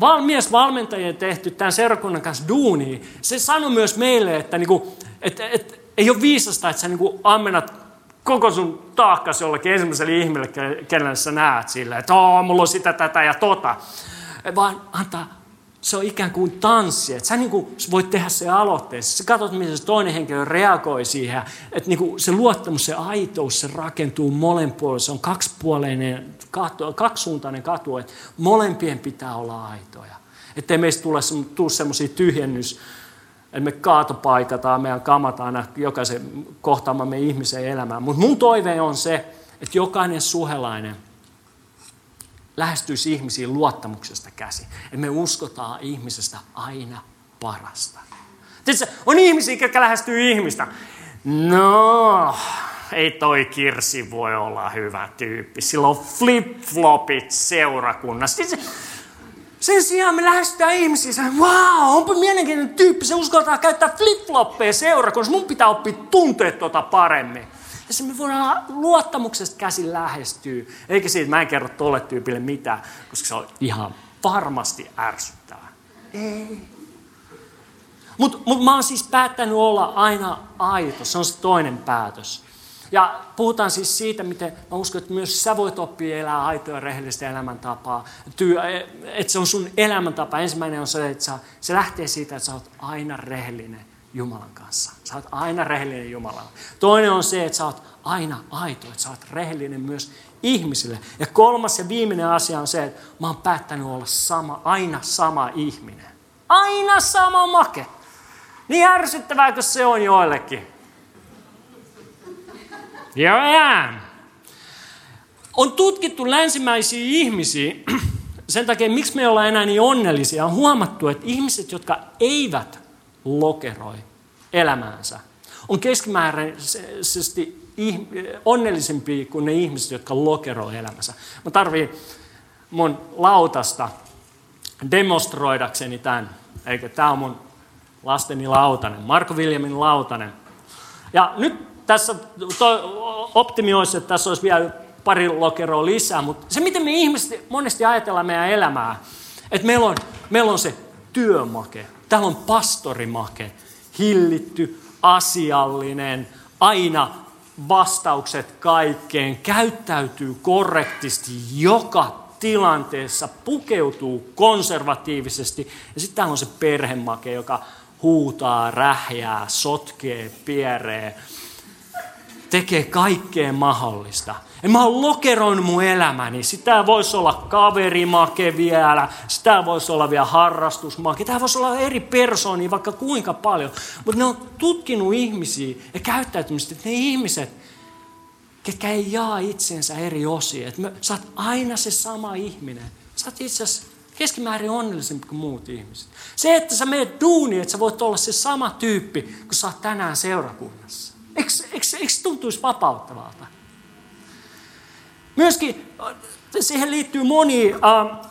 val- mies valmentajien tehty tämän seurakunnan kanssa duunia, se sanoi myös meille, että niinku, et, et, ei ole viisasta, että sä niinku ammennat koko sun taakkas jollekin ensimmäiselle ihmille, kenelle sä näet sillä, että mulla on sitä, tätä ja tota vaan antaa, se on ikään kuin tanssi. Että sä niin kuin voit tehdä se aloitteessa. Sä katsot, miten se toinen henkilö reagoi siihen. Että niin kuin se luottamus, se aitous, se rakentuu molempuolella. Se on kaksipuoleinen, kaksisuuntainen katu, että molempien pitää olla aitoja. Että ei meistä tule, tule semmoisia tyhjennys, että me kaatopaikataan, meidän kamataan jokaisen kohtaamamme ihmisen elämään. Mutta mun toive on se, että jokainen suhelainen – lähestyisi ihmisiä luottamuksesta käsi. Että me uskotaan ihmisestä aina parasta. Tiedätkö, on ihmisiä, jotka lähestyy ihmistä. No, ei toi Kirsi voi olla hyvä tyyppi. Sillä on flip-flopit seurakunnassa. Tiedätkö, sen sijaan me lähestytään ihmisiä ja wow, onpa mielenkiintoinen tyyppi, se uskaltaa käyttää flip-floppeja seurakunnassa, mun pitää oppia tuntea tuota paremmin. Se me voidaan luottamuksesta käsin lähestyä. Eikä siitä, mä en kerro tolle tyypille mitään, koska se on ihan varmasti ärsyttävää. Ei. Mutta mut mä oon siis päättänyt olla aina aito. Se on se toinen päätös. Ja puhutaan siis siitä, miten mä uskon, että myös sä voit oppia elää aitoa rehellistä elämäntapaa. Että se on sun elämäntapa. Ensimmäinen on se, että se lähtee siitä, että sä oot aina rehellinen Jumalan kanssa. Sä oot aina rehellinen Jumalalle. Toinen on se, että sä oot aina aito, että sä oot rehellinen myös ihmisille. Ja kolmas ja viimeinen asia on se, että mä oon päättänyt olla sama, aina sama ihminen. Aina sama make. Niin ärsyttävää kuin se on joillekin. Joo, yeah. On tutkittu länsimäisiä ihmisiä, sen takia miksi me ollaan enää niin onnellisia, on huomattu, että ihmiset, jotka eivät lokeroi elämäänsä. On keskimääräisesti onnellisempia kuin ne ihmiset, jotka lokeroi elämänsä. Mä tarviin mun lautasta demonstroidakseni tämän. Eikö? Tämä on mun lasteni lautanen, Marko Viljamin lautanen. Ja nyt tässä olisi, että tässä olisi vielä pari lokeroa lisää, mutta se miten me ihmiset monesti ajatellaan meidän elämää, että meillä on, meillä on se työmake, Täällä on pastorimake, hillitty, asiallinen, aina vastaukset kaikkeen, käyttäytyy korrektisti joka tilanteessa, pukeutuu konservatiivisesti. Ja sitten täällä on se perhemake, joka huutaa, rähjää, sotkee, pieree, tekee kaikkea mahdollista. Ja mä oon lokeroinut mun elämäni. Sitä voisi olla kaverimake vielä, sitä voisi olla vielä harrastusmake, tämä voisi olla eri persoonia vaikka kuinka paljon. Mutta ne on tutkinut ihmisiä ja käyttäytymistä, että ne ihmiset, ketkä ei jaa itsensä eri osiin. Että sä oot aina se sama ihminen. Sä oot itse asiassa keskimäärin onnellisempi kuin muut ihmiset. Se, että sä meet duuniin, että sä voit olla se sama tyyppi, kun sä oot tänään seurakunnassa. Eikö, eikö, eikö tuntuisi vapauttavalta? Myöskin äh, siihen liittyy moni, äh,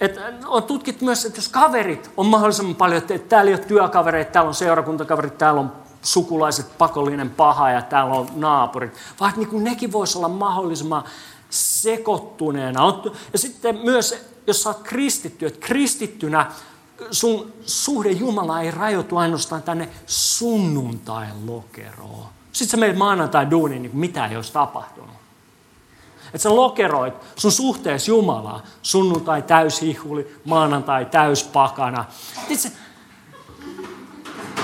että on tutkittu myös, että jos kaverit on mahdollisimman paljon, että täällä ei ole työkavereita, täällä on seurakuntakaverit, täällä on sukulaiset pakollinen paha ja täällä on naapurit, vaan niin kuin nekin voisi olla mahdollisimman sekoittuneena. Ja sitten myös, jos sä oot kristitty, että kristittynä sun suhde Jumala ei rajoitu ainoastaan tänne sunnuntain lokeroon. Sitten sä menet maanantai duuniin, niin mitä ei olisi tapahtunut. Että sä lokeroit sun suhteessa Jumalaa. Sunnuntai täyshihuli, maanantai täyspakana. Itse,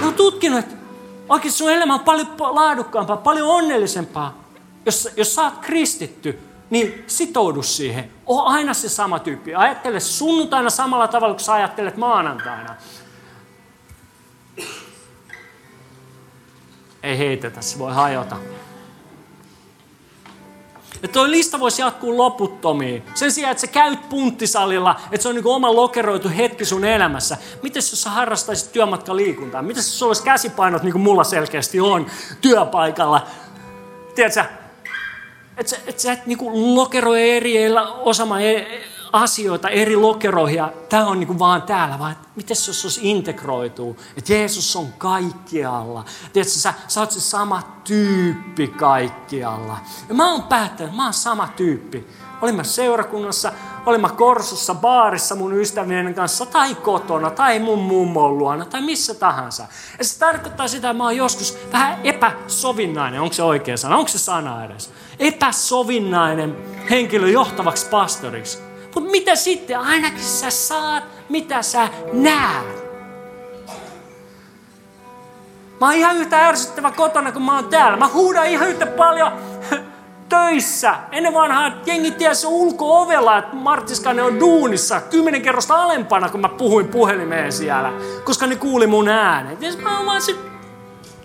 ne on tutkinut, että oikeasti sun elämä on paljon laadukkaampaa, paljon onnellisempaa, jos, jos sä oot kristitty, niin sitoudu siihen. Oo aina se sama tyyppi. Ajattele sunnuntaina samalla tavalla kuin sä ajattelet maanantaina. Ei heitetä, se voi hajota. Ja tuo lista voisi jatkuu loputtomiin. Sen sijaan, että sä käyt punttisalilla, että se on niin oma lokeroitu hetki sun elämässä. Miten jos sä harrastaisit työmatkaliikuntaa? Miten jos sulla olisi käsipainot, niin kuin mulla selkeästi on, työpaikalla? Tiedätkö, että sä, et sä et niin lokeroi eri osama e- asioita eri lokeroihin tämä on niin vaan täällä, vaan miten se olisi integroituu, että Jeesus on kaikkialla. Tiedätkö, sä, sä oot se sama tyyppi kaikkialla. Ja mä oon päättänyt, mä oon sama tyyppi. Olin mä seurakunnassa, olin mä Korsussa, baarissa mun ystävien kanssa, tai kotona, tai mun mummon luona, tai missä tahansa. Ja se tarkoittaa sitä, että mä oon joskus vähän epäsovinnainen, onko se oikea sana, onko se sana edes? Epäsovinnainen henkilö johtavaksi pastoriksi. Mutta mitä sitten? Ainakin sä saat, mitä sä näet. Mä oon ihan yhtä ärsyttävä kotona, kun mä oon täällä. Mä huudan ihan yhtä paljon töissä. Ennen vanhaa jengi tiesi ulko-ovella, että Martiskainen on duunissa kymmenen kerrosta alempana, kun mä puhuin puhelimeen siellä, koska ne kuuli mun äänen. Ja mä oon vaan se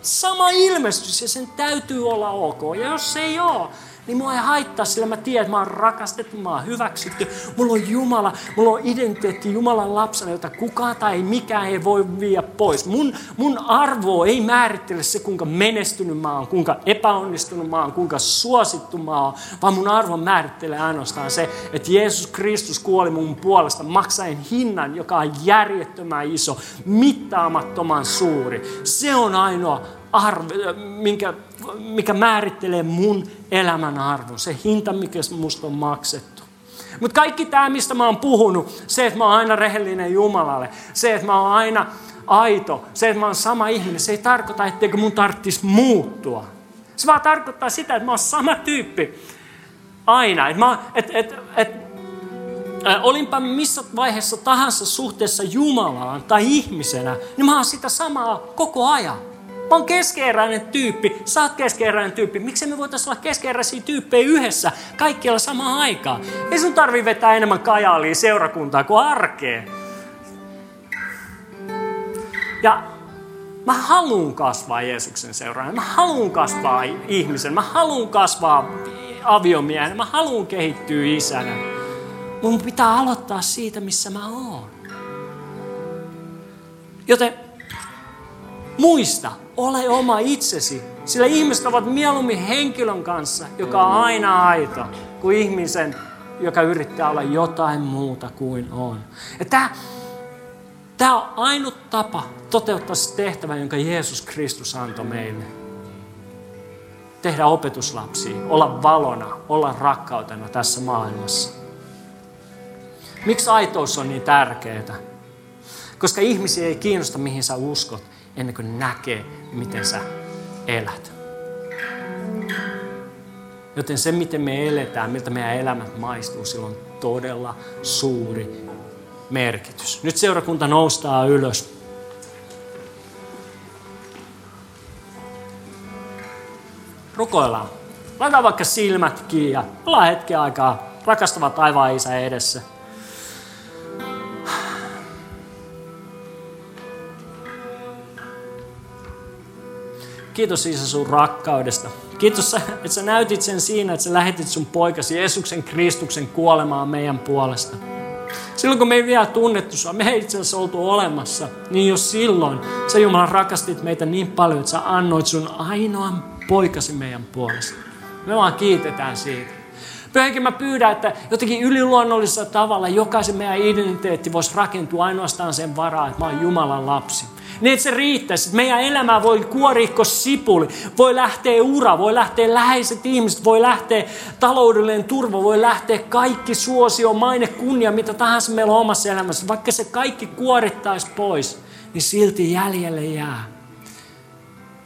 sama ilmestys ja sen täytyy olla ok. Ja jos se ei ole, niin mua ei haittaa, sillä mä tiedän, että mä oon rakastettu, mä oon hyväksytty. Mulla on Jumala, mulla on identiteetti Jumalan lapsena, jota kukaan tai mikään ei voi viedä pois. Mun, mun arvo ei määrittele se, kuinka menestynyt mä oon, kuinka epäonnistunut mä oon, kuinka suosittu mä oon, vaan mun arvo määrittelee ainoastaan se, että Jeesus Kristus kuoli mun puolesta maksaen hinnan, joka on järjettömän iso, mittaamattoman suuri. Se on ainoa arvo, minkä, mikä määrittelee mun elämän arvon. Se hinta, mikä musta on maksettu. Mutta kaikki tämä, mistä mä oon puhunut, se, että mä oon aina rehellinen Jumalalle, se, että mä oon aina aito, se, että mä oon sama ihminen, se ei tarkoita, etteikö mun tarvitsisi muuttua. Se vaan tarkoittaa sitä, että mä oon sama tyyppi aina. Et et, et, et, äh, olinpa missä vaiheessa tahansa suhteessa Jumalaan tai ihmisenä, niin mä oon sitä samaa koko ajan. Mä oon keskeeräinen tyyppi, sä oot keskeeräinen tyyppi. Miksi me voitaisiin olla keskeeräisiä tyyppejä yhdessä kaikkialla samaan aikaan? Ei sun tarvi vetää enemmän kajaalia seurakuntaa kuin arkeen. Ja mä haluan kasvaa Jeesuksen seuraajana. Mä haluan kasvaa ihmisen. Mä haluan kasvaa aviomiehen. Mä haluan kehittyä isänä. Mun pitää aloittaa siitä, missä mä oon. Joten muista, ole oma itsesi. Sillä ihmiset ovat mieluummin henkilön kanssa, joka on aina aito, kuin ihmisen, joka yrittää olla jotain muuta kuin on. Ja tämä, tämä on ainut tapa toteuttaa se tehtävä, jonka Jeesus Kristus antoi meille. Tehdä opetuslapsia, olla valona, olla rakkautena tässä maailmassa. Miksi aitous on niin tärkeää? Koska ihmisiä ei kiinnosta, mihin sä uskot, ennen kuin näkee, miten sä elät. Joten se, miten me eletään, miltä meidän elämät maistuu, sillä on todella suuri merkitys. Nyt seurakunta noustaa ylös. Rukoillaan. Laita vaikka silmät kiinni ja hetken aikaa rakastava taivaan isä edessä. Kiitos Isä sun rakkaudesta. Kiitos, että sä näytit sen siinä, että sä lähetit sun poikasi Jeesuksen Kristuksen kuolemaan meidän puolesta. Silloin kun me ei vielä tunnettu sua, me ei itse asiassa oltu olemassa, niin jos silloin sä Jumala rakastit meitä niin paljon, että sä annoit sun ainoan poikasi meidän puolesta. Me vaan kiitetään siitä. Pyhänkin mä pyydän, että jotenkin yliluonnollisella tavalla jokaisen meidän identiteetti voisi rakentua ainoastaan sen varaa, että mä oon Jumalan lapsi. Niin että se riittäisi, meidän elämää voi kuorikko sipuli, voi lähteä ura, voi lähteä läheiset ihmiset, voi lähteä taloudellinen turva, voi lähteä kaikki suosio, maine, kunnia, mitä tahansa meillä on omassa elämässä. Vaikka se kaikki kuorittaisi pois, niin silti jäljelle jää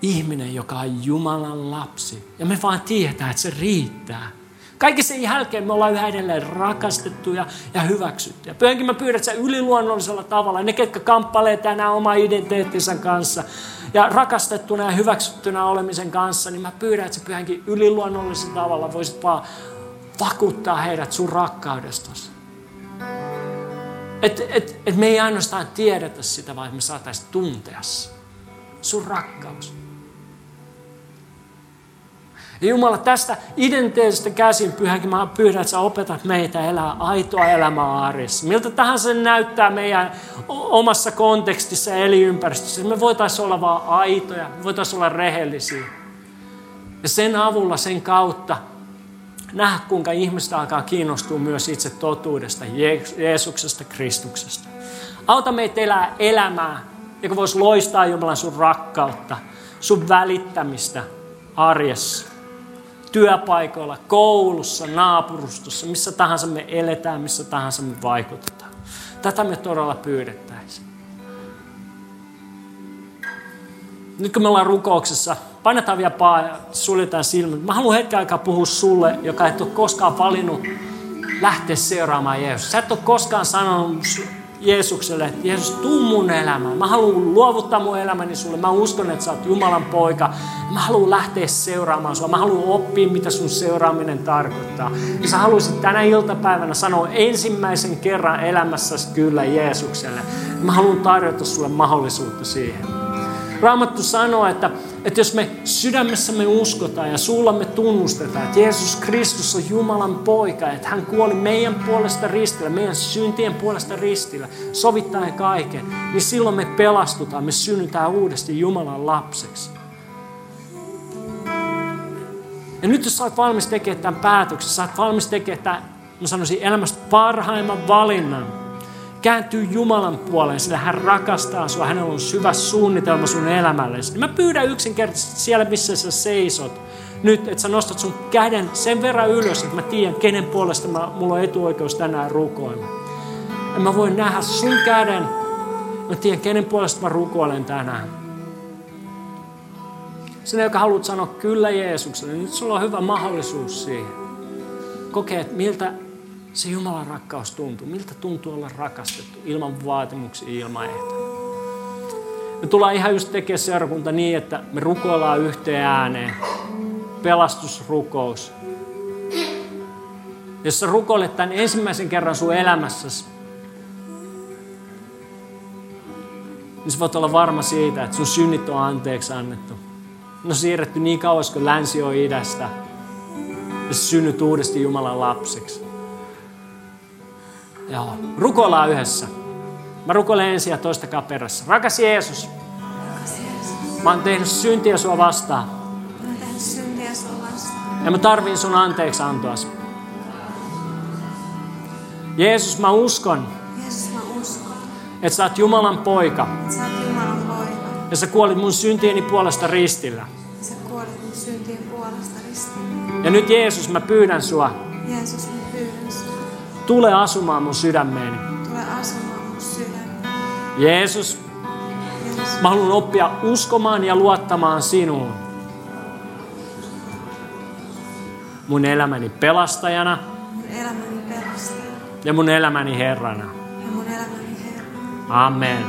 ihminen, joka on Jumalan lapsi. Ja me vaan tiedetään, että se riittää. Kaikki sen jälkeen me ollaan yhä edelleen rakastettuja ja hyväksyttyjä. Pyhänkin mä pyydän, että sä yliluonnollisella tavalla, ne ketkä kamppailee tänään oma identiteettinsä kanssa ja rakastettuna ja hyväksyttynä olemisen kanssa, niin mä pyydän, että sä pyhänkin yliluonnollisella tavalla voisit vaan vakuuttaa heidät sun rakkaudestasi. Että et, et me ei ainoastaan tiedetä sitä, vaan me saataisiin tuntea sun rakkaus. Ja Jumala, tästä identiteetistä käsin pyhänkin mä pyydän, että sä opetat meitä elää aitoa elämää arjessa. Miltä tahansa se näyttää meidän omassa kontekstissa ja elinympäristössä. Me voitaisiin olla vaan aitoja, me voitaisiin olla rehellisiä. Ja sen avulla, sen kautta nähdä, kuinka ihmiset alkaa kiinnostua myös itse totuudesta, Jeesuksesta, Kristuksesta. Auta meitä elää elämää, joka voisi loistaa Jumalan sun rakkautta, sun välittämistä arjessa työpaikoilla, koulussa, naapurustossa, missä tahansa me eletään, missä tahansa me vaikutetaan. Tätä me todella pyydettäisiin. Nyt kun me ollaan rukouksessa, painetaan vielä paa ja suljetaan silmät. Mä haluan hetken aikaa puhua sulle, joka et ole koskaan valinnut lähteä seuraamaan Jeesusta. Sä et ole koskaan sanonut Jeesukselle, että Jeesus, tuu mun elämään. Mä haluan luovuttaa mun elämäni sulle. Mä uskon, että sä oot Jumalan poika. Mä haluan lähteä seuraamaan sua. Mä haluan oppia, mitä sun seuraaminen tarkoittaa. Ja sä haluaisit tänä iltapäivänä sanoa ensimmäisen kerran elämässäsi kyllä Jeesukselle. Mä haluan tarjota sulle mahdollisuutta siihen. Raamattu sanoo, että, että jos me sydämessämme uskotaan ja suullamme tunnustetaan, että Jeesus Kristus on Jumalan poika, että hän kuoli meidän puolesta ristillä, meidän syntien puolesta ristillä, sovittaen kaiken, niin silloin me pelastutaan, me synnytään uudesti Jumalan lapseksi. Ja nyt jos sä oot valmis tekemään tämän päätöksen, sä oot valmis tekemään tämän, mä sanoisin, elämästä parhaimman valinnan, kääntyy Jumalan puoleen, sillä hän rakastaa sinua, hänellä on syvä suunnitelma sun elämällesi. Niin mä pyydän yksinkertaisesti siellä, missä sä seisot, nyt, että sä nostat sun käden sen verran ylös, että mä tiedän, kenen puolesta mä, mulla on etuoikeus tänään rukoilla. Ja mä voin nähdä sun käden, mä tiedän, kenen puolesta mä rukoilen tänään. Sinä, joka haluat sanoa kyllä Jeesukselle, niin nyt sulla on hyvä mahdollisuus siihen. Kokee, että miltä se Jumalan rakkaus tuntuu. Miltä tuntuu olla rakastettu ilman vaatimuksia, ilman ehtoja. Me tullaan ihan just tekemään seurakunta niin, että me rukoillaan yhteen ääneen. Pelastusrukous. Jos sä rukoilet tämän ensimmäisen kerran sun elämässäsi, niin sä voit olla varma siitä, että sun synnit on anteeksi annettu. Ne on siirretty niin kauas kuin länsi on idästä. Ja sä synnyt uudesti Jumalan lapseksi. Joo, rukoillaan yhdessä. Mä rukoilen ensin ja toistakaa perässä. Rakas Jeesus, mä oon tehnyt syntiä sua vastaan. Ja mä tarviin sun anteeksi antoas. Jeesus, mä uskon, Jeesus, mä uskon, että sä oot Jumalan poika. että sä oot Jumalan poika. Ja sä kuolit mun syntieni puolesta ristillä. Sä kuolit mun syntien puolesta ristillä. Ja nyt Jeesus, mä pyydän sua, Jeesus. Tule asumaan mun sydämeeni. Tule asumaan mun sydämeen. Jeesus, Jeesus, mä haluan oppia uskomaan ja luottamaan sinuun. Mun elämäni pelastajana mun elämäni pelastaja ja mun elämäni Herrana. ja mun elämäni Herra. Amen.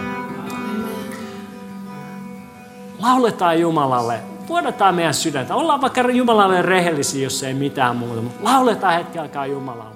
Lauletaan Jumalalle vuodataan meidän sydäntä. Ollaan vaikka Jumalalle rehellisiä, jos ei mitään muuta, mutta lauletaan hetki aikaa Jumalalle.